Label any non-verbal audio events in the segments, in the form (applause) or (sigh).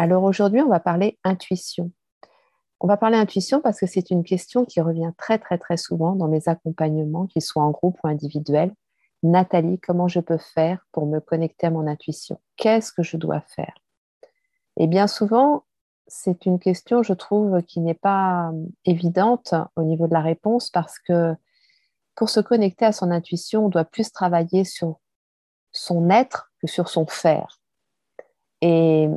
Alors aujourd'hui, on va parler intuition. On va parler intuition parce que c'est une question qui revient très très très souvent dans mes accompagnements, qu'ils soient en groupe ou individuels. Nathalie, comment je peux faire pour me connecter à mon intuition? Qu'est-ce que je dois faire? Et bien souvent, c'est une question, je trouve, qui n'est pas évidente au niveau de la réponse parce que pour se connecter à son intuition, on doit plus travailler sur son être que sur son faire. Et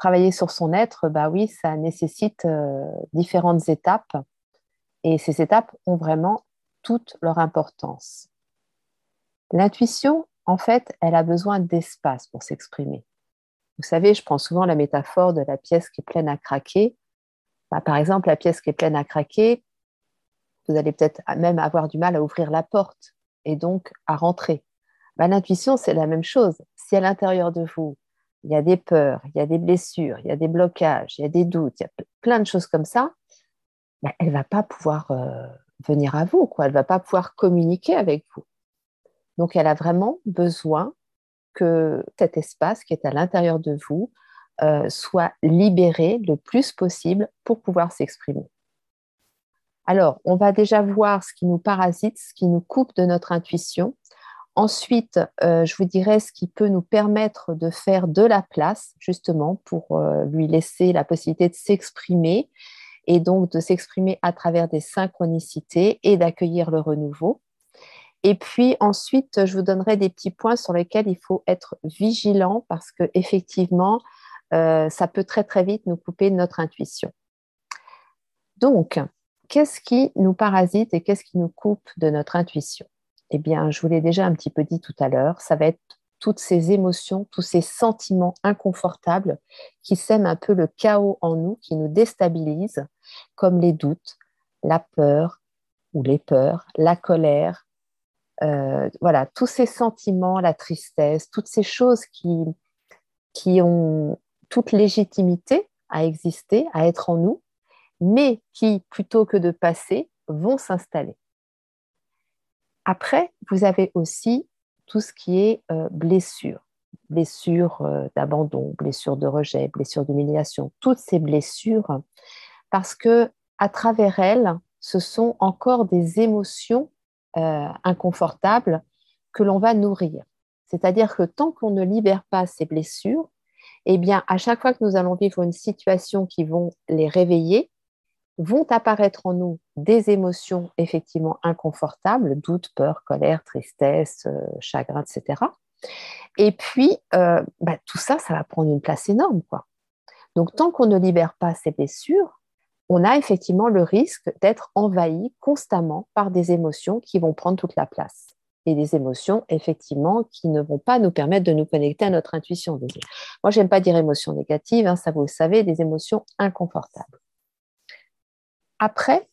travailler sur son être, bah oui, ça nécessite euh, différentes étapes. Et ces étapes ont vraiment toute leur importance. L'intuition, en fait, elle a besoin d'espace pour s'exprimer. Vous savez, je prends souvent la métaphore de la pièce qui est pleine à craquer. Bah, par exemple, la pièce qui est pleine à craquer, vous allez peut-être même avoir du mal à ouvrir la porte et donc à rentrer. Bah, l'intuition, c'est la même chose. Si à l'intérieur de vous, il y a des peurs, il y a des blessures, il y a des blocages, il y a des doutes, il y a plein de choses comme ça, elle ne va pas pouvoir euh, venir à vous, quoi. elle ne va pas pouvoir communiquer avec vous. Donc, elle a vraiment besoin que cet espace qui est à l'intérieur de vous euh, soit libéré le plus possible pour pouvoir s'exprimer. Alors, on va déjà voir ce qui nous parasite, ce qui nous coupe de notre intuition, Ensuite, euh, je vous dirais ce qui peut nous permettre de faire de la place, justement, pour euh, lui laisser la possibilité de s'exprimer et donc de s'exprimer à travers des synchronicités et d'accueillir le renouveau. Et puis ensuite, je vous donnerai des petits points sur lesquels il faut être vigilant parce que effectivement, euh, ça peut très très vite nous couper notre intuition. Donc, qu'est-ce qui nous parasite et qu'est-ce qui nous coupe de notre intuition? Eh bien, je vous l'ai déjà un petit peu dit tout à l'heure, ça va être toutes ces émotions, tous ces sentiments inconfortables qui sèment un peu le chaos en nous, qui nous déstabilisent, comme les doutes, la peur ou les peurs, la colère, euh, voilà, tous ces sentiments, la tristesse, toutes ces choses qui, qui ont toute légitimité à exister, à être en nous, mais qui, plutôt que de passer, vont s'installer. Après, vous avez aussi tout ce qui est euh, blessure, blessure euh, d'abandon, blessure de rejet, blessure d'humiliation, toutes ces blessures, parce que à travers elles, ce sont encore des émotions euh, inconfortables que l'on va nourrir. C'est-à-dire que tant qu'on ne libère pas ces blessures, eh bien, à chaque fois que nous allons vivre une situation qui vont les réveiller, vont apparaître en nous des émotions effectivement inconfortables, doute, peur, colère, tristesse, euh, chagrin, etc. Et puis, euh, bah, tout ça, ça va prendre une place énorme. Quoi. Donc, tant qu'on ne libère pas ces blessures, on a effectivement le risque d'être envahi constamment par des émotions qui vont prendre toute la place. Et des émotions, effectivement, qui ne vont pas nous permettre de nous connecter à notre intuition. Moi, je n'aime pas dire émotions négatives, hein, ça vous le savez, des émotions inconfortables. Après,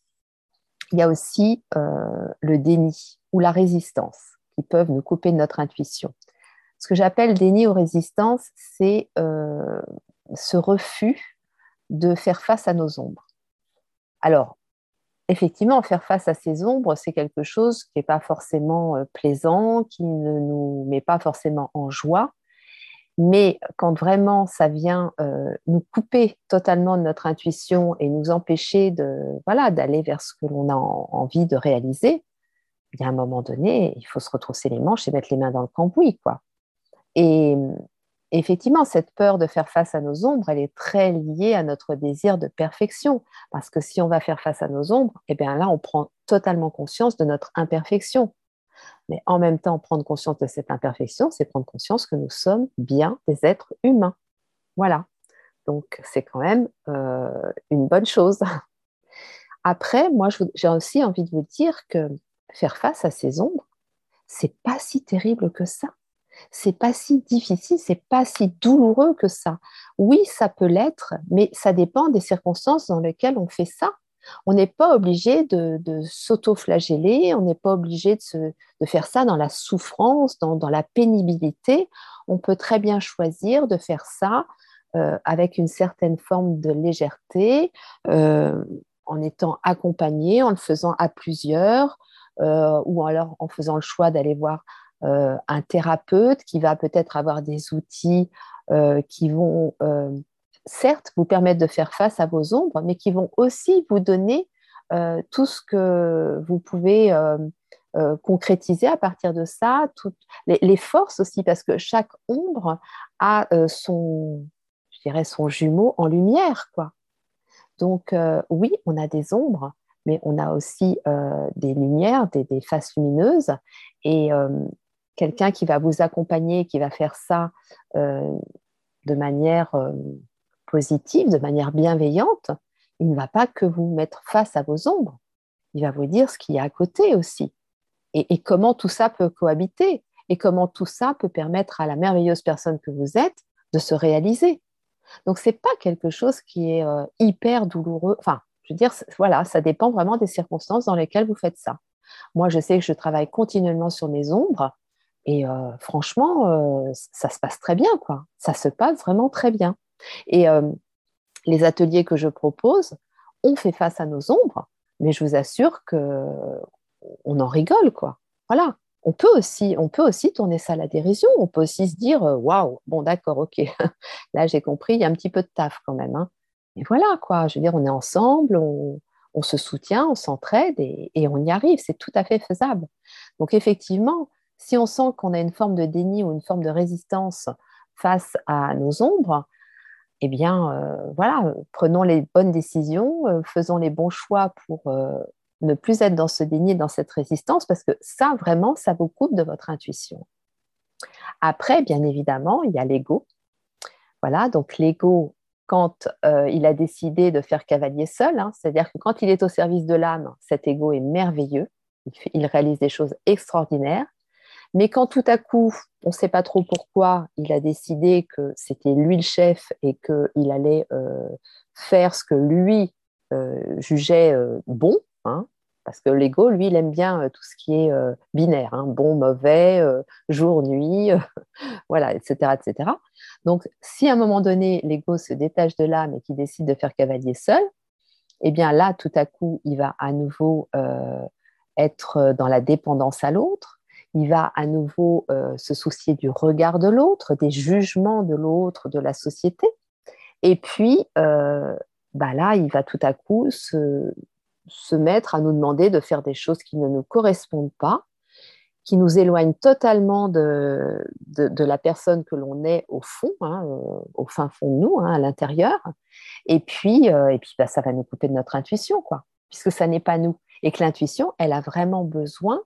il y a aussi euh, le déni ou la résistance qui peuvent nous couper notre intuition. Ce que j'appelle déni ou résistance, c'est euh, ce refus de faire face à nos ombres. Alors, effectivement, faire face à ces ombres, c'est quelque chose qui n'est pas forcément euh, plaisant, qui ne nous met pas forcément en joie, mais quand vraiment ça vient euh, nous couper totalement de notre intuition et nous empêcher de voilà d'aller vers ce que l'on a envie de réaliser, il y a un moment donné, il faut se retrousser les manches et mettre les mains dans le cambouis, quoi. Et effectivement, cette peur de faire face à nos ombres, elle est très liée à notre désir de perfection, parce que si on va faire face à nos ombres, eh bien là, on prend totalement conscience de notre imperfection. Mais en même temps, prendre conscience de cette imperfection, c'est prendre conscience que nous sommes bien des êtres humains. Voilà. Donc, c'est quand même euh, une bonne chose. (laughs) Après, moi, j'ai aussi envie de vous dire que faire face à ces ombres, c'est pas si terrible que ça. c'est pas si difficile, c'est pas si douloureux que ça. Oui, ça peut l'être, mais ça dépend des circonstances dans lesquelles on fait ça. On n'est pas obligé de, s'auto-flageller, on n'est pas obligé de, faire ça dans la souffrance, dans, la pénibilité. On peut très bien choisir de faire ça euh, avec une certaine forme de légèreté, euh, en étant accompagné, en le faisant à plusieurs, euh, ou alors en faisant le choix d'aller voir un thérapeute qui va peut-être avoir des outils qui vont certes vous permettre de faire face à vos ombres, mais qui vont aussi vous donner tout ce que vous pouvez concrétiser à partir de ça, toutes les, forces aussi, parce que chaque ombre a son, je dirais, son jumeau en lumière, quoi. Donc oui, on a des ombres, mais on a aussi des lumières, des, faces lumineuses, et quelqu'un qui va vous accompagner, qui va faire ça euh, de manière euh, positive, de manière bienveillante, il ne va pas que vous mettre face à vos ombres. Il va vous dire ce qu'il y a à côté aussi. Et, comment tout ça peut cohabiter. Et comment tout ça peut permettre à la merveilleuse personne que vous êtes de se réaliser. Donc, ce n'est pas quelque chose qui est euh, hyper douloureux. Enfin, je veux dire, voilà, ça dépend vraiment des circonstances dans lesquelles vous faites ça. Moi, je sais que je travaille continuellement sur mes ombres et euh, franchement, euh, ça se passe très bien, quoi. Ça se passe vraiment très bien. Et euh, les ateliers que je propose, on fait face à nos ombres, mais je vous assure que on en rigole, quoi. Voilà. On peut aussi, on peut aussi tourner ça à la dérision. On peut aussi se dire, waouh, bon d'accord, ok. (laughs) Là, j'ai compris, il y a un petit peu de taf quand même. Hein. Et voilà, quoi. Je veux dire, on est ensemble, on, se soutient, on s'entraide et, on y arrive. C'est tout à fait faisable. Donc effectivement, si on sent qu'on a une forme de déni ou une forme de résistance face à nos ombres, eh bien, euh, voilà, prenons les bonnes décisions, euh, faisons les bons choix pour euh, ne plus être dans ce déni, dans cette résistance, parce que ça, vraiment, ça vous coupe de votre intuition. Après, bien évidemment, il y a l'ego. Voilà, donc l'ego, quand il a décidé de faire cavalier seul, hein, c'est-à-dire que quand il est au service de l'âme, cet ego est merveilleux, il réalise des choses extraordinaires. Mais quand tout à coup, on ne sait pas trop pourquoi, il a décidé que c'était lui le chef et qu'il allait euh, faire ce que lui euh, jugeait euh, bon, hein, parce que l'ego, lui, il aime bien tout ce qui est binaire, hein, bon, mauvais, jour, nuit, (laughs) voilà, etc., etc. Donc, si à un moment donné, l'ego se détache de l'âme et qu'il décide de faire cavalier seul, eh bien là, tout à coup, il va à nouveau être dans la dépendance à l'autre il va à nouveau euh, se soucier du regard de l'autre, des jugements de l'autre, de la société. Et puis, euh, bah là, il va tout à coup se, mettre à nous demander de faire des choses qui ne nous correspondent pas, qui nous éloignent totalement de, de, la personne que l'on est au fond, hein, euh, au fin fond de nous, hein, à l'intérieur. Et puis, et puis bah, ça va nous couper de notre intuition, quoi, puisque ça n'est pas nous. Et que l'intuition, elle a vraiment besoin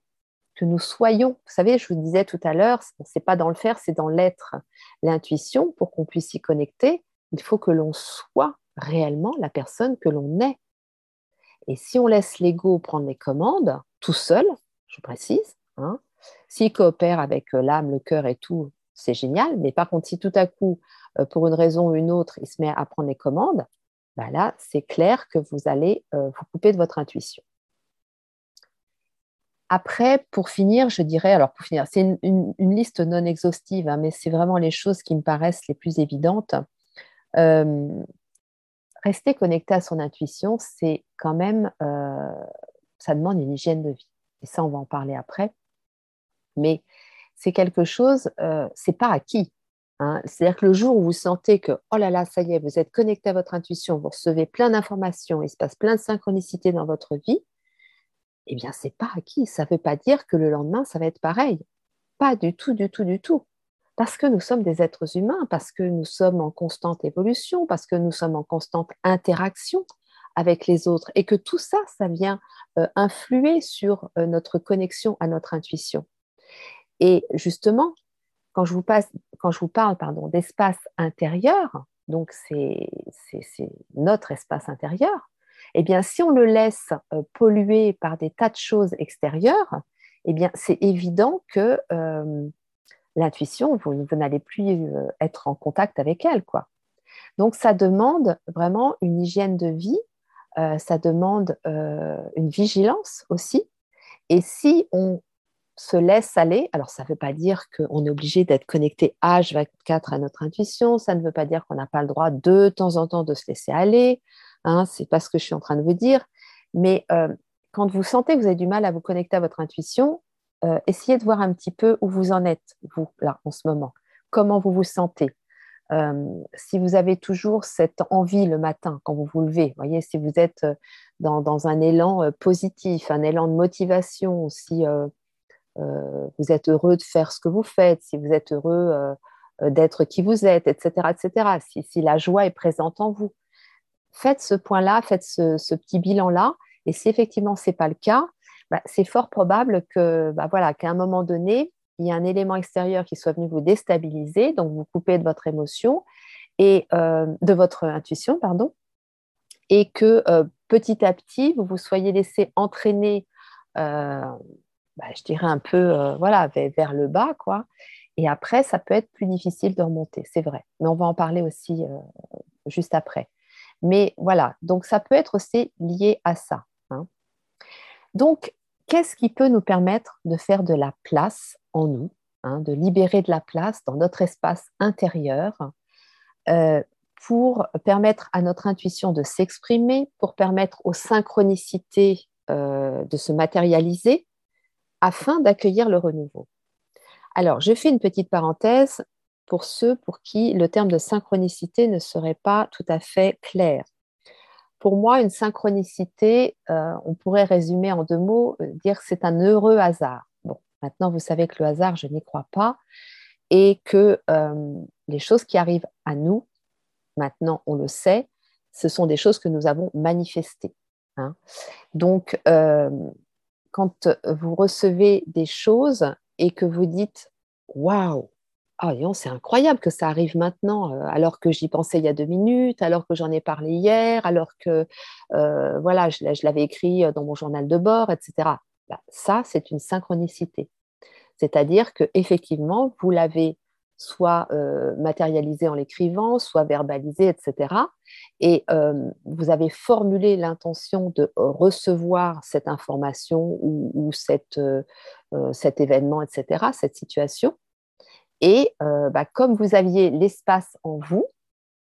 nous soyons. Vous savez, je vous disais tout à l'heure, c'est pas dans le faire, c'est dans l'être. L'intuition, pour qu'on puisse y connecter, il faut que l'on soit réellement la personne que l'on est. Et si on laisse l'ego prendre les commandes, tout seul, je précise, hein, s'il coopère avec euh, l'âme, le cœur et tout, c'est génial. Mais par contre, si tout à coup, euh, pour une raison ou une autre, il se met à prendre les commandes, bah là, c'est clair que vous allez euh, vous couper de votre intuition. Après, pour finir, je dirais, alors pour finir, c'est une, liste non exhaustive, hein, mais c'est vraiment les choses qui me paraissent les plus évidentes. Euh, rester connecté à son intuition, c'est quand même, euh, ça demande une hygiène de vie. Et ça, on va en parler après. Mais c'est quelque chose, euh, c'est pas acquis. Hein. C'est-à-dire que le jour où vous sentez que, oh là là, ça y est, vous êtes connecté à votre intuition, vous recevez plein d'informations, il se passe plein de synchronicité dans votre vie, eh bien, c'est pas acquis. Ça ne veut pas dire que le lendemain, ça va être pareil. Pas du tout, du tout, du tout. Parce que nous sommes des êtres humains, parce que nous sommes en constante évolution, parce que nous sommes en constante interaction avec les autres, et que tout ça, ça vient euh, influer sur euh, notre connexion à notre intuition. Et justement, quand je vous, quand je vous parle pardon, d'espace intérieur, donc c'est notre espace intérieur, eh bien, si on le laisse euh, polluer par des tas de choses extérieures, eh bien, c'est évident que euh, l'intuition, vous, n'allez plus euh, être en contact avec elle. quoi. Donc, ça demande vraiment une hygiène de vie, ça demande une vigilance aussi. Et si on se laisse aller, alors ça ne veut pas dire qu'on est obligé d'être connecté H24 à notre intuition, ça ne veut pas dire qu'on n'a pas le droit de temps en temps de se laisser aller, hein, c'est pas ce que je suis en train de vous dire, mais quand vous sentez que vous avez du mal à vous connecter à votre intuition, euh, essayez de voir un petit peu où vous en êtes, vous, là, en ce moment. Comment vous vous sentez? Euh, Si vous avez toujours cette envie le matin, quand vous vous levez, voyez, si vous êtes euh, dans, un élan positif, un élan de motivation, si vous êtes heureux de faire ce que vous faites, si vous êtes heureux d'être qui vous êtes, etc., etc., si, la joie est présente en vous, faites ce point-là, faites ce, petit bilan-là et si effectivement ce n'est pas le cas, bah, c'est fort probable que, bah, voilà, qu'à un moment donné, il y a un élément extérieur qui soit venu vous déstabiliser, donc vous coupez de votre émotion et euh, de votre intuition, pardon, et que euh, petit à petit, vous vous soyez laissé entraîner, euh, bah, je dirais un peu, voilà, vers, vers, le bas, quoi. Et après, ça peut être plus difficile de remonter, c'est vrai. Mais on va en parler aussi juste après. Mais voilà, donc ça peut être aussi lié à ça. Donc, qu'est-ce qui peut nous permettre de faire de la place en nous, hein, de libérer de la place dans notre espace intérieur euh, pour permettre à notre intuition de s'exprimer, pour permettre aux synchronicités euh, de se matérialiser, afin d'accueillir le renouveau? Alors, je fais une petite parenthèse pour ceux pour qui le terme de synchronicité ne serait pas tout à fait clair. Pour moi, une synchronicité, euh, on pourrait résumer en deux mots, euh, dire que c'est un heureux hasard. Bon, maintenant, vous savez que le hasard, je n'y crois pas, et que euh, les choses qui arrivent à nous, maintenant, on le sait, ce sont des choses que nous avons manifestées. Hein. Donc, quand vous recevez des choses et que vous dites, waouh, ah, c'est incroyable que ça arrive maintenant, alors que j'y pensais il y a deux minutes, alors que j'en ai parlé hier, alors que voilà, je, l'avais écrit dans mon journal de bord, etc. Bah, ça, c'est une synchronicité. C'est-à-dire que effectivement, vous l'avez soit matérialisé en l'écrivant, soit verbalisé, etc. Et vous avez formulé l'intention de recevoir cette information ou, cet événement, etc., cette situation. Et euh, bah, comme vous aviez l'espace en vous,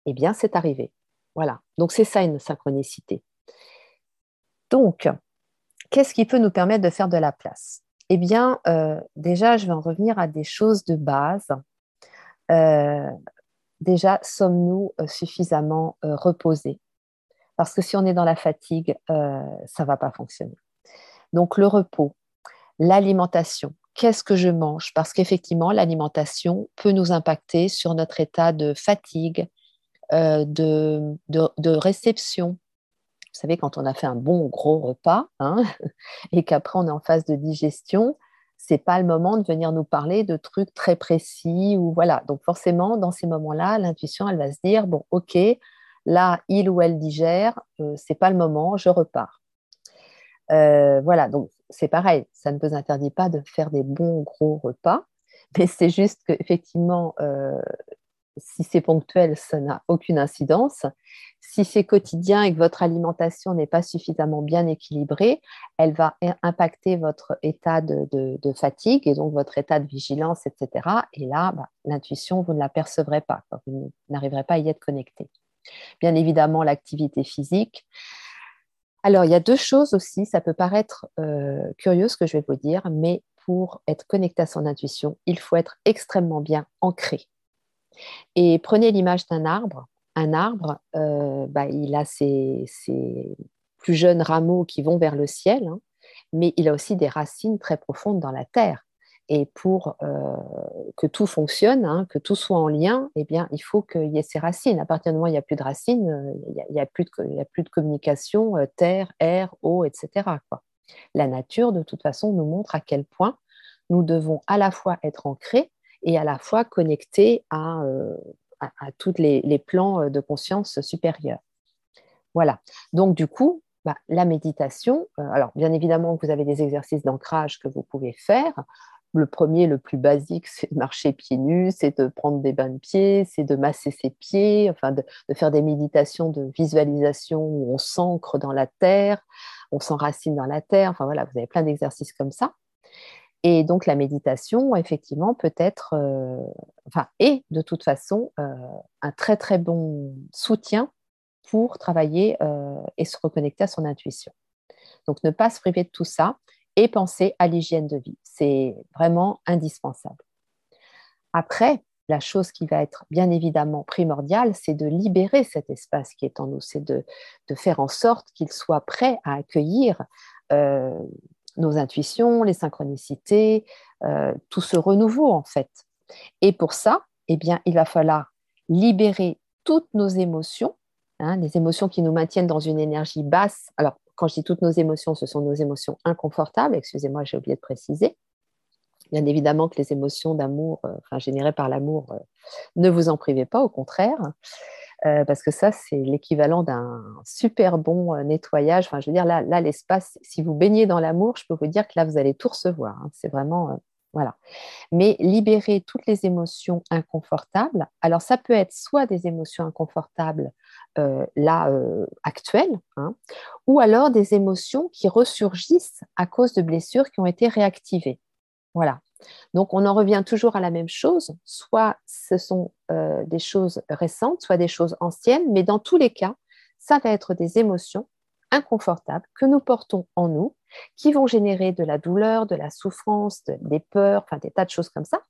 eh bien, c'est arrivé. Voilà. Donc, c'est ça une synchronicité. Donc, qu'est-ce qui peut nous permettre de faire de la place? Eh bien, euh, déjà, je vais en revenir à des choses de base. Euh, déjà, sommes-nous suffisamment reposés? Parce que si on est dans la fatigue, ça ne va pas fonctionner. Donc, le repos, l'alimentation, qu'est-ce que je mange? Parce qu'effectivement, l'alimentation peut nous impacter sur notre état de fatigue, euh, de, réception. Vous savez, quand on a fait un bon gros repas hein, (laughs) et qu'après on est en phase de digestion, c'est pas le moment de venir nous parler de trucs très précis ou voilà. Donc forcément, dans ces moments-là, l'intuition, elle va se dire bon, ok, là, il ou elle digère, euh, c'est pas le moment, je repars. Euh, voilà, donc c'est pareil, ça ne vous interdit pas de faire des bons gros repas, (laughs) mais c'est juste qu'effectivement, euh, si c'est ponctuel, ça n'a aucune incidence. Si c'est quotidien et que votre alimentation n'est pas suffisamment bien équilibrée, elle va impacter votre état de, fatigue et donc votre état de vigilance, etc. Et là, bah, l'intuition, vous ne la percevrez pas, vous n'arriverez pas à y être connecté. Bien évidemment, l'activité physique, alors, il y a deux choses aussi, ça peut paraître euh, curieux ce que je vais vous dire, mais pour être connecté à son intuition, il faut être extrêmement bien ancré. Et prenez l'image d'un arbre. Un arbre, euh, bah, il a ses, plus jeunes rameaux qui vont vers le ciel, hein, mais il a aussi des racines très profondes dans la terre. Et pour euh, que tout fonctionne, hein, que tout soit en lien, eh bien, il faut qu'il y ait ces racines. À partir du moment où il n'y a plus de racines, euh, il n'y a, plus de communication, euh, terre, air, eau, etc. La nature, de toute façon, nous montre à quel point nous devons à la fois être ancrés et à la fois connectés à, à, tous les, plans de conscience supérieurs. Voilà. Donc, du coup, bah, la méditation, alors bien évidemment, vous avez des exercices d'ancrage que vous pouvez faire. Le premier, le plus basique, c'est de marcher pieds nus, c'est de prendre des bains de pieds, c'est de masser ses pieds, enfin de, faire des méditations de visualisation où on s'ancre dans la terre, on s'enracine dans la terre. Enfin voilà, vous avez plein d'exercices comme ça. Et donc la méditation, effectivement, peut être, euh, enfin, est de toute façon euh, un très très bon soutien pour travailler euh, et se reconnecter à son intuition. Donc ne pas se priver de tout ça et penser à l'hygiène de vie. C'est vraiment indispensable. Après, la chose qui va être bien évidemment primordiale, c'est de libérer cet espace qui est en nous, c'est de, faire en sorte qu'il soit prêt à accueillir euh, nos intuitions, les synchronicités, euh, tout ce renouveau en fait. Et pour ça, eh bien, il va falloir libérer toutes nos émotions, hein, les émotions qui nous maintiennent dans une énergie basse. Alors, quand je dis toutes nos émotions, ce sont nos émotions inconfortables, excusez-moi, j'ai oublié de préciser. Bien évidemment que les émotions d'amour, euh, générées par l'amour, euh, ne vous en privez pas, au contraire, euh, parce que ça, c'est l'équivalent d'un super bon nettoyage. Enfin, je veux dire, là, là l'espace, si vous baignez dans l'amour, je peux vous dire que là, vous allez tout recevoir. Hein. C'est vraiment voilà. Mais libérer toutes les émotions inconfortables, alors ça peut être soit des émotions inconfortables euh, là euh, actuelles, hein, ou alors des émotions qui ressurgissent à cause de blessures qui ont été réactivées. Voilà. Donc on en revient toujours à la même chose, soit ce sont euh, des choses récentes, soit des choses anciennes, mais dans tous les cas, ça va être des émotions inconfortables que nous portons en nous qui vont générer de la douleur, de la souffrance, des peurs, enfin des tas de choses comme ça,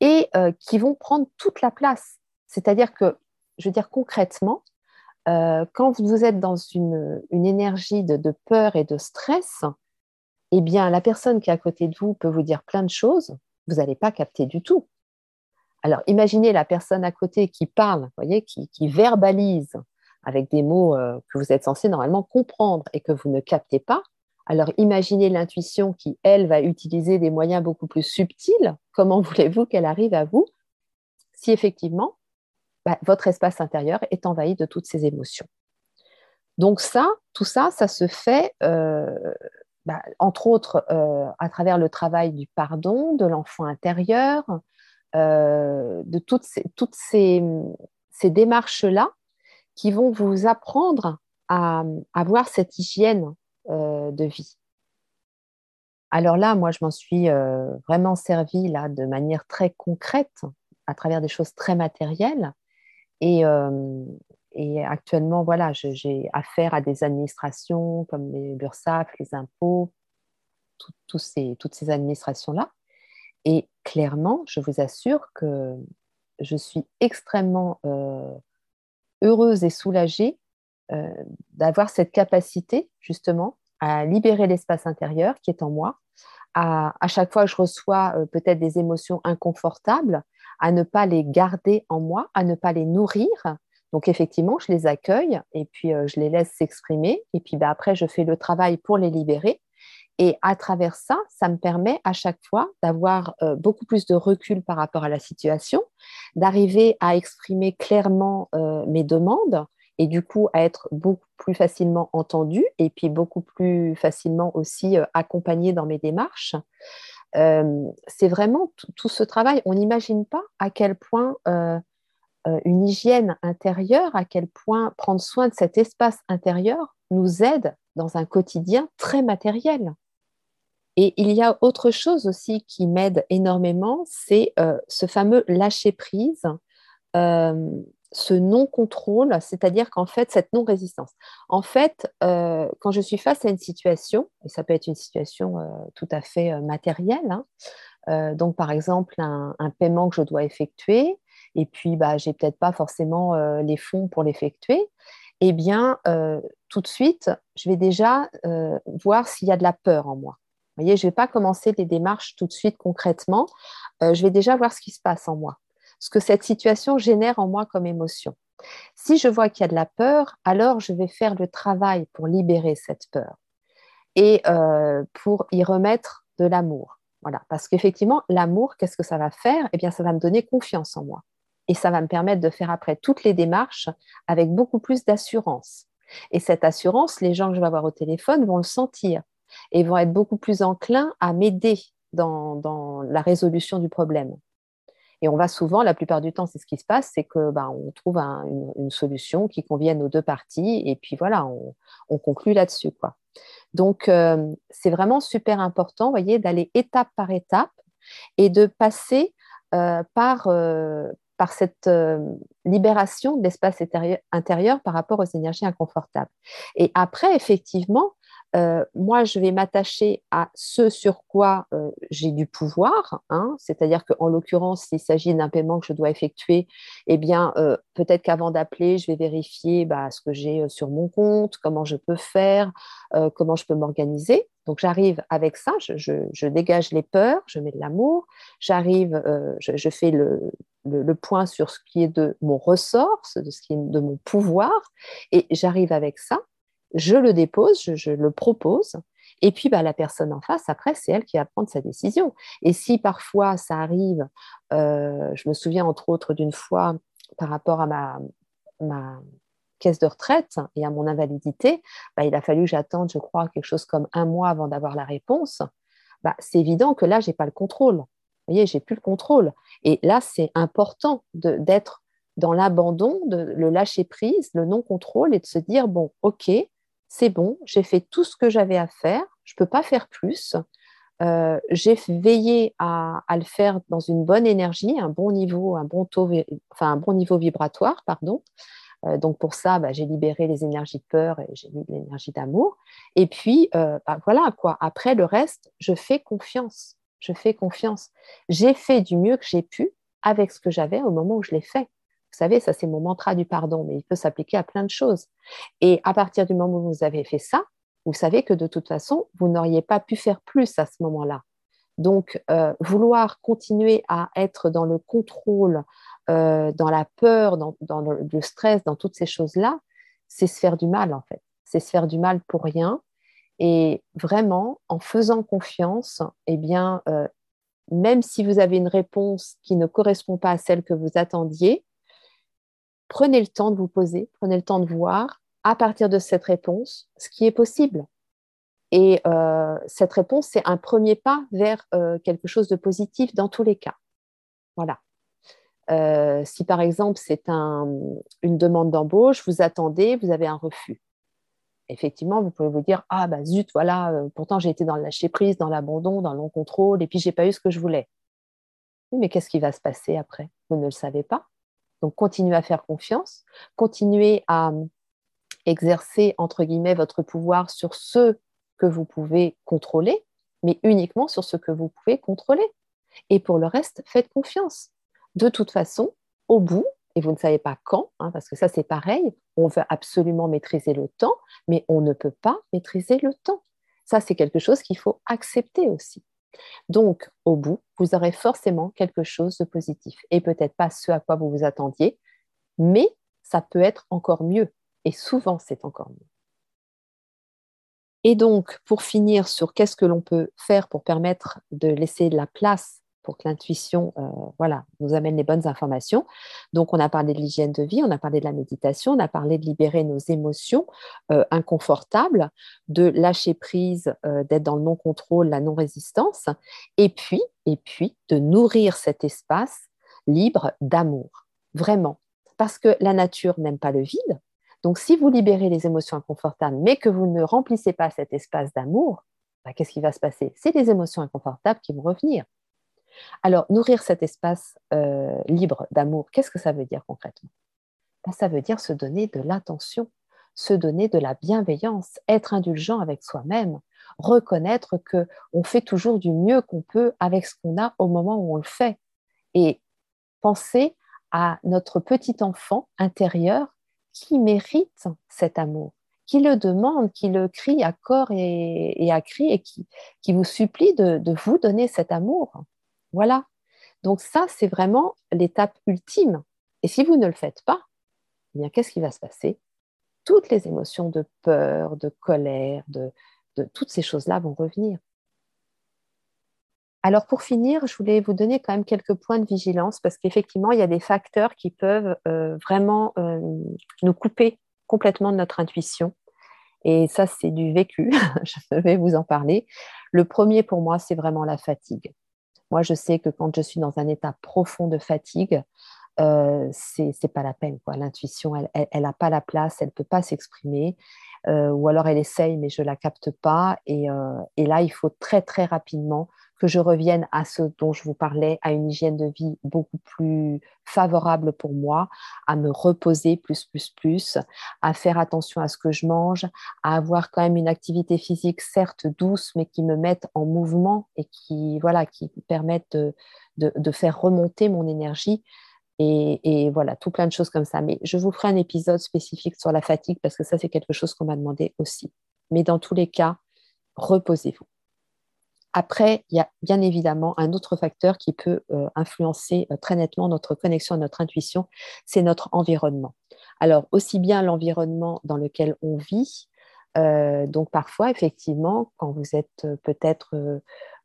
et euh, qui vont prendre toute la place. C'est-à-dire que, je veux dire concrètement, euh, quand vous êtes dans une, énergie de, peur et de stress, eh bien, la personne qui est à côté de vous peut vous dire plein de choses, vous n'allez pas capter du tout. Alors, imaginez la personne à côté qui parle, voyez, qui, verbalise avec des mots euh, que vous êtes censé normalement comprendre et que vous ne captez pas. Alors imaginez l'intuition qui, elle, va utiliser des moyens beaucoup plus subtils. Comment (laughs) voulez-vous qu'elle arrive à vous? Si effectivement bah, votre espace intérieur est envahi de toutes ces émotions Donc ça, tout ça, ça se fait, euh, bah, entre autres, euh, à travers le travail du pardon, de l'enfant intérieur, euh, de toutes ces, démarches-là qui vont vous apprendre à avoir cette hygiène de vie. Alors là, moi, je m'en suis vraiment servi là de manière très concrète, à travers des choses très matérielles. Et, euh, actuellement, voilà, j'ai affaire à des administrations comme les BURSAF, les impôts, ces, toutes ces administrations-là. Et clairement, je vous assure que je suis extrêmement heureuse et soulagée euh, d'avoir cette capacité justement à libérer l'espace intérieur qui est en moi, à, chaque fois que je reçois euh, peut-être des émotions inconfortables, à ne pas les garder en moi, à ne pas les nourrir. Donc effectivement, je les accueille et puis euh, je les laisse s'exprimer et puis bah, après, je fais le travail pour les libérer. Et à travers ça, ça me permet à chaque fois d'avoir beaucoup plus de recul par rapport à la situation, d'arriver à exprimer clairement mes demandes, et du coup à être beaucoup plus facilement entendu et puis beaucoup plus facilement aussi euh, accompagné dans mes démarches. Euh, c'est vraiment tout ce travail. On n'imagine pas à quel point euh, une hygiène intérieure, à quel point prendre soin de cet espace intérieur nous aide dans un quotidien très matériel. Et il y a autre chose aussi qui m'aide énormément, c'est ce fameux lâcher prise ce non-contrôle, c'est-à-dire qu'en fait, cette non-résistance. En fait, euh, quand je suis face à une situation, et ça peut être une situation euh, tout à fait euh, matérielle, hein, donc par exemple un, paiement que je dois effectuer, et puis bah, j'ai peut-être pas forcément les fonds pour l'effectuer, eh bien, tout de suite, je vais déjà voir s'il y a de la peur en moi. Vous voyez, je ne vais pas commencer les démarches tout de suite concrètement, je vais déjà voir ce qui se passe en moi ce que cette situation génère en moi comme émotion. Si je vois qu'il y a de la peur, alors je vais faire le travail pour libérer cette peur et euh, pour y remettre de l'amour. Voilà, parce qu'effectivement, l'amour, qu'est-ce que ça va faire? Eh bien, ça va me donner confiance en moi et ça va me permettre de faire après toutes les démarches avec beaucoup plus d'assurance. Et cette assurance, les gens que je vais avoir au téléphone vont le sentir et vont être beaucoup plus enclins à m'aider dans, la résolution du problème. Et on va souvent, la plupart du temps, c'est ce qui se passe, c'est que ben, on trouve une, solution qui convienne aux deux parties, et puis voilà, on, conclut là-dessus. quoi. Donc, euh, c'est vraiment super important, voyez, d'aller étape par étape et de passer euh, par, euh, par cette libération de l'espace intérieur par rapport aux énergies inconfortables. Et après, effectivement, euh, moi, je vais m'attacher à ce sur quoi euh, j'ai du pouvoir, hein. c'est-à-dire qu'en l'occurrence, s'il s'agit d'un paiement que je dois effectuer, eh bien, euh, peut-être qu'avant d'appeler, je vais vérifier bah, ce que j'ai sur mon compte, comment je peux faire, comment je peux m'organiser. Donc, j'arrive avec ça, je, dégage les peurs, je mets de l'amour, j'arrive, je, fais le, le, point sur ce qui est de mon ressort, de ce qui est de mon pouvoir, et j'arrive avec ça je le dépose, je, le propose, et puis bah, la personne en face, après, c'est elle qui va prendre sa décision. Et si parfois ça arrive, euh, je me souviens entre autres d'une fois par rapport à ma, caisse de retraite et à mon invalidité, bah, il a fallu que je crois, quelque chose comme un mois avant d'avoir la réponse. Bah, c'est évident que là, je n'ai pas le contrôle. Vous voyez, j'ai plus le contrôle. Et là, c'est important d'être dans l'abandon, de le lâcher prise, le non-contrôle et de se dire, bon, ok, c'est bon, j'ai fait tout ce que j'avais à faire, je ne peux pas faire plus. Euh, j'ai veillé à, le faire dans une bonne énergie, un bon niveau, un bon taux, enfin un bon niveau vibratoire, pardon. Euh, donc pour ça, bah, j'ai libéré les énergies de peur et j'ai mis l'énergie d'amour. Et puis euh, bah, voilà quoi. Après le reste, je fais confiance. Je fais confiance. J'ai fait du mieux que j'ai pu avec ce que j'avais au moment où je l'ai fait. Vous savez, ça c'est mon mantra du pardon, mais il peut s'appliquer à plein de choses. Et à partir du moment où vous avez fait ça, vous savez que de toute façon, vous n'auriez pas pu faire plus à ce moment-là. Donc, euh, vouloir continuer à être dans le contrôle, euh, dans la peur, dans, le, stress, dans toutes ces choses-là, c'est se faire du mal en fait. C'est se faire du mal pour rien. Et vraiment, en faisant confiance, eh bien, euh, même si vous avez une réponse qui ne correspond pas à celle que vous attendiez, prenez le temps de vous poser, prenez le temps de voir à partir de cette réponse ce qui est possible. Et euh, cette réponse, c'est un premier pas vers euh, quelque chose de positif dans tous les cas. Voilà. Euh, si par exemple c'est une demande d'embauche, vous attendez, vous avez un refus. Effectivement, vous pouvez vous dire ah bah zut, voilà, pourtant j'ai été dans le lâcher prise, dans l'abandon, dans le non contrôle, et puis j'ai pas eu ce que je voulais. mais qu'est-ce qui va se passer après? Vous ne le savez pas. Donc, continuez à faire confiance, continuez à euh, exercer, entre guillemets, votre pouvoir sur ce que vous pouvez contrôler, mais uniquement sur ce que vous pouvez contrôler. Et pour le reste, faites confiance. De toute façon, au bout, et vous ne savez pas quand, hein, parce que ça c'est pareil, on veut absolument maîtriser le temps, mais on ne peut pas maîtriser le temps. Ça, c'est quelque chose qu'il faut accepter aussi. Donc, au bout, vous aurez forcément quelque chose de positif. Et peut-être pas ce à quoi vous vous attendiez, mais ça peut être encore mieux. Et souvent, c'est encore mieux. Et donc, pour finir sur qu'est-ce que l'on peut faire pour permettre de laisser de la place pour que l'intuition euh, voilà, nous amène les bonnes informations. Donc, on a parlé de l'hygiène de vie, on a parlé de la méditation, on a parlé de libérer nos émotions euh, inconfortables, de lâcher prise, euh, d'être dans le non-contrôle, la non-résistance, et puis, et puis de nourrir cet espace libre d'amour, vraiment. Parce que la nature n'aime pas le vide. Donc, si vous libérez les émotions inconfortables, mais que vous ne remplissez pas cet espace d'amour, bah, qu'est-ce qui va se passer? C'est les émotions inconfortables qui vont revenir. Alors, nourrir cet espace euh, libre d'amour, qu'est-ce que ça veut dire concrètement? Ben, Ça veut dire se donner de l'attention, se donner de la bienveillance, être indulgent avec soi-même, reconnaître que on fait toujours du mieux qu'on peut avec ce qu'on a au moment où on le fait, et penser à notre petit enfant intérieur qui mérite cet amour, qui le demande, qui le crie à corps et, à cri et qui, vous supplie de vous donner cet amour. Voilà. Donc ça, c'est vraiment l'étape ultime. Et si vous ne le faites pas, eh bien, qu'est-ce qui va se passer? Toutes les émotions de peur, de colère, de, toutes ces choses-là vont revenir. Alors pour finir, je voulais vous donner quand même quelques points de vigilance parce qu'effectivement, il y a des facteurs qui peuvent euh, vraiment euh, nous couper complètement de notre intuition. Et ça, c'est du vécu, (laughs) je vais vous en parler. Le premier pour moi, c'est vraiment la fatigue. Moi, je sais que quand je suis dans un état profond de fatigue, euh, c'est pas la peine. L'intuition, elle n'a pas la place, elle ne peut pas s'exprimer. Euh, ou alors elle essaye, mais je ne la capte pas. Euh, et, là, il faut très, très rapidement que je revienne à ce dont je vous parlais, à une hygiène de vie beaucoup plus favorable pour moi, à me reposer plus, plus, plus, à faire attention à ce que je mange, à avoir quand même une activité physique certes douce, mais qui me mette en mouvement et qui, voilà, qui permette de, faire remonter mon énergie. Et, voilà, tout plein de choses comme ça. Mais je vous ferai un épisode spécifique sur la fatigue parce que ça, c'est quelque chose qu'on m'a demandé aussi. Mais dans tous les cas, reposez-vous. Après, il y a bien évidemment un autre facteur qui peut euh, influencer euh, très nettement notre connexion à notre intuition, c'est notre environnement. Alors, aussi bien l'environnement dans lequel on vit, euh, donc parfois, effectivement, quand vous êtes peut-être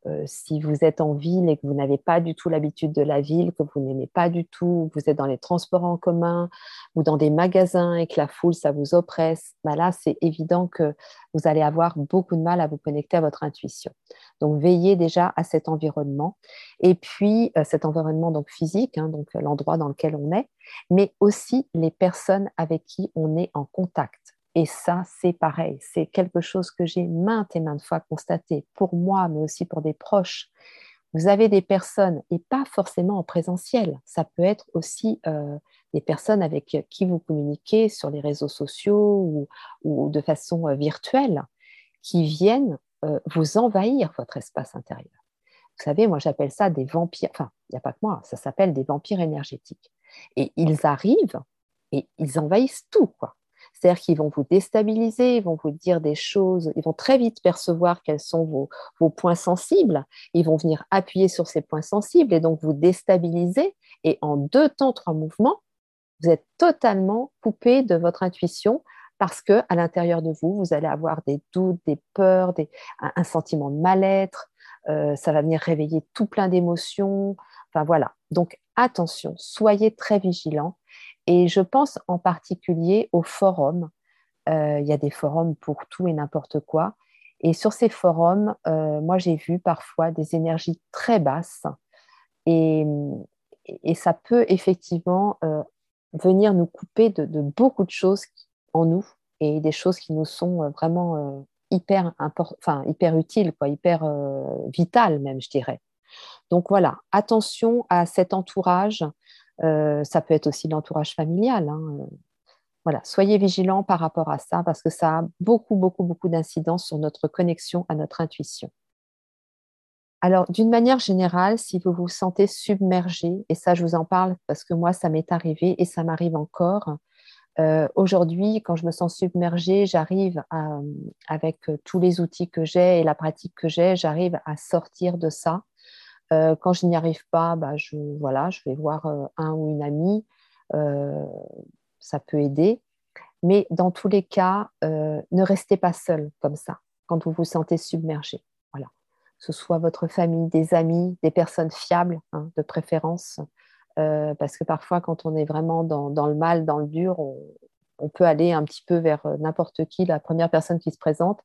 euh, si vous êtes en ville et que vous n'avez pas du tout l'habitude de la ville, que vous n'aimez pas du tout, vous êtes dans les transports en commun ou dans des magasins et que la foule, ça vous oppresse, bah là, c'est évident que vous allez avoir beaucoup de mal à vous connecter à votre intuition. Donc, veillez déjà à cet environnement. Et puis, euh, cet environnement donc physique, hein, donc l'endroit dans lequel on est, mais aussi les personnes avec qui on est en contact. Et ça, c'est pareil, c'est quelque chose que j'ai maintes et maintes fois constaté pour moi, mais aussi pour des proches. Vous avez des personnes, et pas forcément en présentiel, ça peut être aussi euh, des personnes avec qui vous communiquez sur les réseaux sociaux ou, de façon euh, virtuelle, qui viennent euh, vous envahir votre espace intérieur. Vous savez, moi j'appelle ça des vampires, enfin, il n'y a pas que moi, ça s'appelle des vampires énergétiques. Et ils arrivent et ils envahissent tout, quoi. C'est-à-dire qu'ils vont vous déstabiliser, ils vont vous dire des choses, ils vont très vite percevoir quels sont vos, points sensibles, ils vont venir appuyer sur ces points sensibles et donc vous déstabiliser. Et en deux temps, trois mouvements, vous êtes totalement coupé de votre intuition parce que à l'intérieur de vous, vous allez avoir des doutes, des peurs, un, sentiment de mal-être. Euh, ça va venir réveiller tout plein d'émotions. Enfin voilà. Donc attention, soyez très vigilants et je pense en particulier aux forums. Euh, il y a des forums pour tout et n'importe quoi. Et sur ces forums, euh, moi, j'ai vu parfois des énergies très basses. Et, ça peut effectivement euh, venir nous couper de, beaucoup de choses en nous et des choses qui nous sont vraiment hyper, enfin, hyper utiles, quoi, hyper vitales même, je dirais. Donc voilà, attention à cet entourage ça peut être aussi l'entourage familial. Hein. Voilà, soyez vigilants par rapport à ça parce que ça a beaucoup, beaucoup, beaucoup d'incidence sur notre connexion à notre intuition. Alors, d'une manière générale, si vous vous sentez submergé, et ça, je vous en parle parce que moi, ça m'est arrivé et ça m'arrive encore. Euh, aujourd'hui, quand je me sens submergée, j'arrive avec tous les outils que j'ai et la pratique que j'ai, j'arrive à sortir de ça euh, quand je n'y arrive pas, bah, je, voilà, vais voir euh, un ou une amie. Euh, ça peut aider. Mais dans tous les cas, ne restez pas seul comme ça quand vous vous sentez submergé. Voilà. Que ce soit votre famille, des amis, des personnes fiables hein, de préférence. parce que parfois, quand on est vraiment dans, dans le mal, dans le dur, on, on peut aller un petit peu vers euh, n'importe qui, la première personne qui se présente.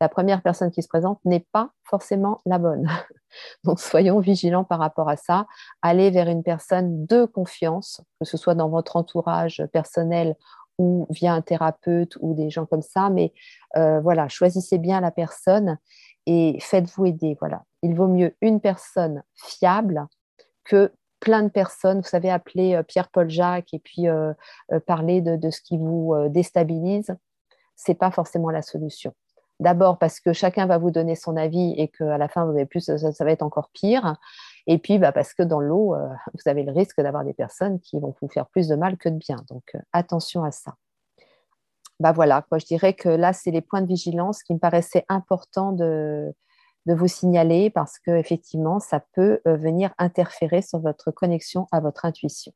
La première personne qui se présente n'est pas forcément la bonne. (laughs) Donc soyons vigilants par rapport à ça. Allez vers une personne de confiance, que ce soit dans votre entourage personnel ou via un thérapeute ou des gens comme ça. Mais euh, voilà, choisissez bien la personne et faites-vous aider. Voilà, il vaut mieux une personne fiable que plein de personnes, vous savez, appeler euh, Pierre-Paul Jacques et puis euh, euh, parler de, ce qui vous déstabilise, c'est pas forcément la solution. D'abord parce que chacun va vous donner son avis et qu'à la fin, vous avez plus, ça, va être encore pire. Et puis bah, parce que dans l'eau, (laughs) vous avez le risque d'avoir des personnes qui vont vous faire plus de mal que de bien. Donc attention à ça. Bah voilà, je dirais que là, c'est les points de vigilance qui me paraissaient importants de, de vous signaler parce que effectivement, ça peut euh, venir interférer sur votre connexion à votre intuition.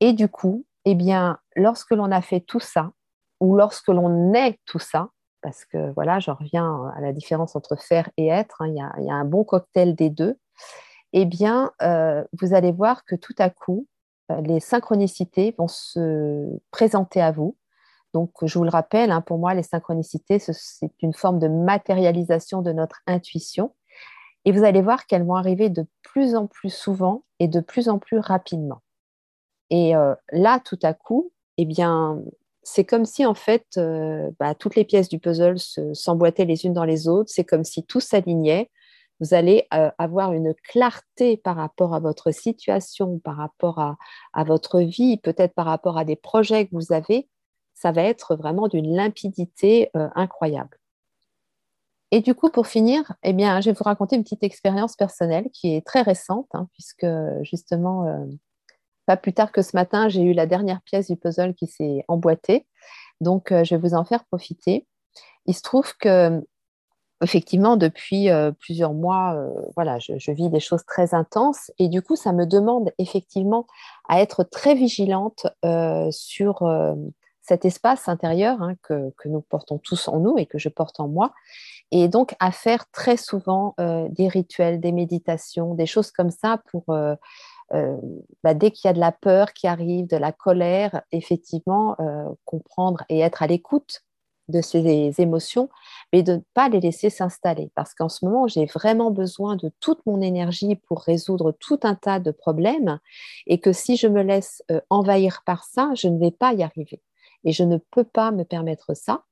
Et du coup, eh bien, lorsque l'on a fait tout ça, ou lorsque l'on est tout ça, parce que voilà, je reviens à la différence entre faire et être, hein, il, y a, un bon cocktail des deux, eh bien, euh, vous allez voir que tout à coup, euh, les synchronicités vont se présenter à vous Donc, je vous le rappelle, hein, pour moi, les synchronicités, c'est une forme de matérialisation de notre intuition. Et vous allez voir qu'elles vont arriver de plus en plus souvent et de plus en plus rapidement. Et euh, là, tout à coup, eh bien, c'est comme si en fait euh, bah, toutes les pièces du puzzle s'emboîtaient les unes dans les autres. C'est comme si tout s'alignait. Vous allez euh, avoir une clarté par rapport à votre situation, par rapport à, votre vie, peut-être par rapport à des projets que vous avez. Ça va être vraiment d'une limpidité incroyable. Et du coup, pour finir, eh bien, je vais vous raconter une petite expérience personnelle qui est très récente, hein, puisque justement, pas plus tard que ce matin, j'ai eu la dernière pièce du puzzle qui s'est emboîtée. Donc, euh, je vais vous en faire profiter. Il se trouve que, effectivement, depuis euh, plusieurs mois, euh, voilà, je, vis des choses très intenses et du coup, ça me demande effectivement à être très vigilante sur cet espace intérieur hein, que, nous portons tous en nous et que je porte en moi. Et donc, à faire très souvent des rituels, des méditations, des choses comme ça pour euh, bah, dès qu'il y a de la peur qui arrive, de la colère, effectivement, euh, comprendre et être à l'écoute de ces émotions, mais de ne pas les laisser s'installer. Parce qu'en ce moment, j'ai vraiment besoin de toute mon énergie pour résoudre tout un tas de problèmes, et que si je me laisse euh, envahir par ça, je ne vais pas y arriver. Et je ne peux pas me permettre ça.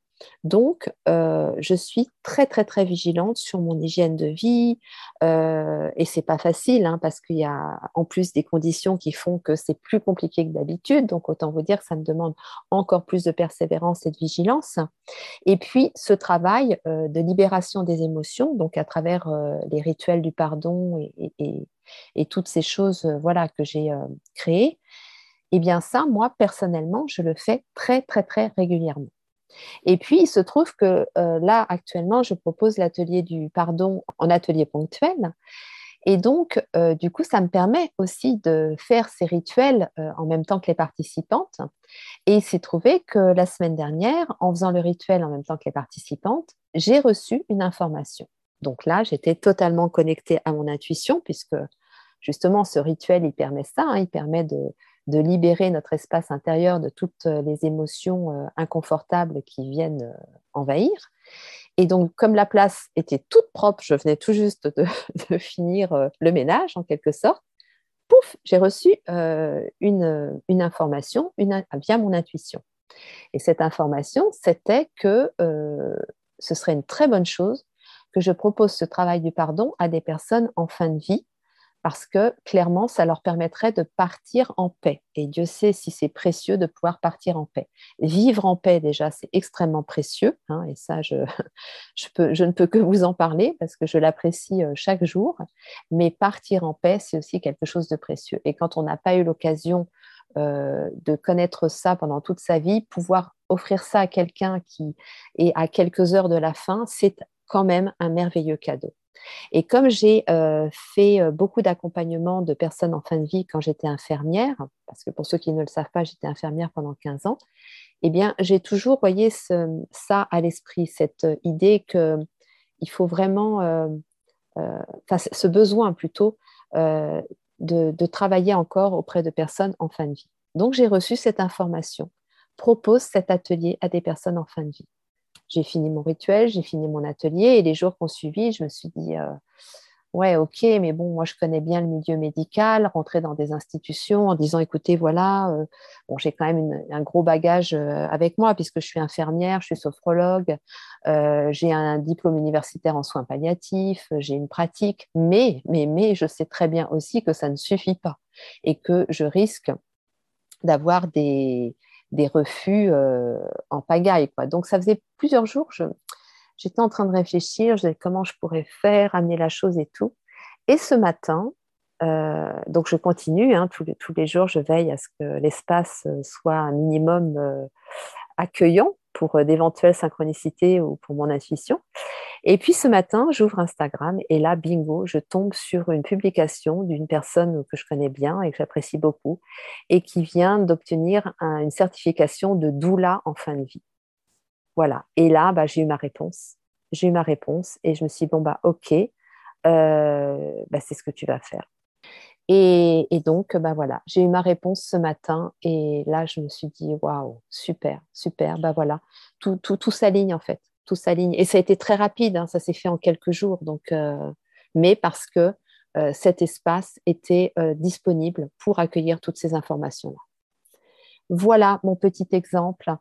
Donc, euh, je suis très, très, très vigilante sur mon hygiène de vie. Euh, et c'est pas facile hein, parce qu'il y a en plus des conditions qui font que c'est plus compliqué que d'habitude. Donc, autant vous dire que ça me demande encore plus de persévérance et de vigilance. Et puis, ce travail euh, de libération des émotions, donc à travers euh, les rituels du pardon et, toutes ces choses voilà, que j'ai créées, eh bien, ça, moi, personnellement, je le fais très, très, très régulièrement. Et puis, il se trouve que euh, là, actuellement, je propose l'atelier du pardon en atelier ponctuel. Et donc, euh, du coup, ça me permet aussi de faire ces rituels euh, en même temps que les participantes. Et il s'est trouvé que la semaine dernière, en faisant le rituel en même temps que les participantes, j'ai reçu une information. Donc là, j'étais totalement connectée à mon intuition, puisque justement, ce rituel, il permet ça, hein. il permet de, de libérer notre espace intérieur de toutes euh, les émotions euh, inconfortables qui viennent euh, envahir. Et donc, comme la place était toute propre, je venais tout juste de, (laughs) finir le ménage en quelque sorte, pouf, j'ai reçu une, information via mon intuition. Et cette information, c'était que ce serait une très bonne chose que je propose ce travail du pardon à des personnes en fin de vie parce que clairement, ça leur permettrait de partir en paix. Et Dieu sait si c'est précieux de pouvoir partir en paix. Vivre en paix, déjà, c'est extrêmement précieux. Hein, et ça, je, (laughs) je, ne peux que vous en parler parce que je l'apprécie euh, chaque jour. Mais partir en paix, c'est aussi quelque chose de précieux. Et quand on n'a pas eu l'occasion euh, de connaître ça pendant toute sa vie, pouvoir offrir ça à quelqu'un qui est à quelques heures de la fin, c'est quand même un merveilleux cadeau. Et comme j'ai euh, fait euh, beaucoup d'accompagnement de personnes en fin de vie quand j'étais infirmière, parce que pour ceux qui ne le savent pas, j'étais infirmière pendant 15 ans, eh bien, j'ai toujours, voyé ça à l'esprit, cette idée qu'il faut vraiment, euh, ce besoin plutôt, de, travailler encore auprès de personnes en fin de vie. Donc, j'ai reçu cette information. Propose cet atelier à des personnes en fin de vie j'ai fini mon rituel, j'ai fini mon atelier et les jours qu'on suivi, je me suis dit euh, ouais, ok, mais bon, moi je connais bien le milieu médical, rentrer dans des institutions en disant écoutez, voilà, euh, bon, j'ai quand même un gros bagage euh, avec moi puisque je suis infirmière, je suis sophrologue, j'ai un diplôme universitaire en soins palliatifs, j'ai une pratique, mais, mais, mais je sais très bien aussi que ça ne suffit pas et que je risque d'avoir des, des refus euh, en pagaille. Quoi. Donc, ça faisait plusieurs jours, j'étais en train de réfléchir, je comment je pourrais faire, amener la chose et tout. Et ce matin, euh, donc je continue, hein, tous, les, tous, les, jours, je veille à ce que l'espace euh, soit un minimum accueillant pour euh, d'éventuelles synchronicités ou pour mon intuition. Et puis ce matin, j'ouvre Instagram et là, bingo, je tombe sur une publication d'une personne que je connais bien et que j'apprécie beaucoup et qui vient d'obtenir une certification de doula en fin de vie. Voilà. Et là, bah, j'ai eu ma réponse. J'ai eu ma réponse et je me suis dit, bon, bah, ok, euh, bah, c'est ce que tu vas faire. Et, donc, bah voilà, j'ai eu ma réponse ce matin et là, je me suis dit, waouh, super, super, bah voilà, tout, s'aligne en fait, tout s'aligne. Et ça a été très rapide, hein, ça s'est fait en quelques jours, euh, mais parce que euh, cet espace était euh, disponible pour accueillir toutes ces informations-là. Voilà mon petit exemple.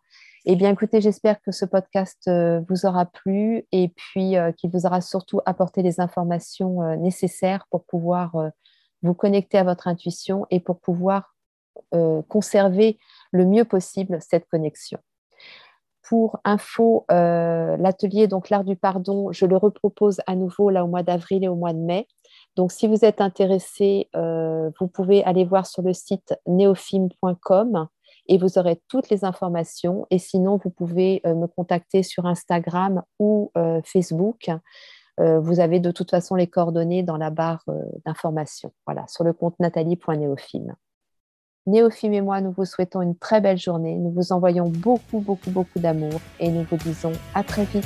Eh bien, écoutez, j'espère que ce podcast vous aura plu et puis qu'il vous aura surtout apporté les informations nécessaires pour pouvoir vous connecter à votre intuition et pour pouvoir euh, conserver le mieux possible cette connexion. Pour info, euh, l'atelier donc l'art du pardon, je le repropose à nouveau là au mois d'avril et au mois de mai. Donc si vous êtes intéressé, euh, vous pouvez aller voir sur le site neofilm.com et vous aurez toutes les informations. Et sinon, vous pouvez me contacter sur Instagram ou Facebook. Euh, vous avez de toute façon les coordonnées dans la barre euh, d'information, voilà, sur le compte nathalie.néophime. Néophime et moi, nous vous souhaitons une très belle journée. Nous vous envoyons beaucoup, beaucoup, beaucoup d'amour et nous vous disons à très vite.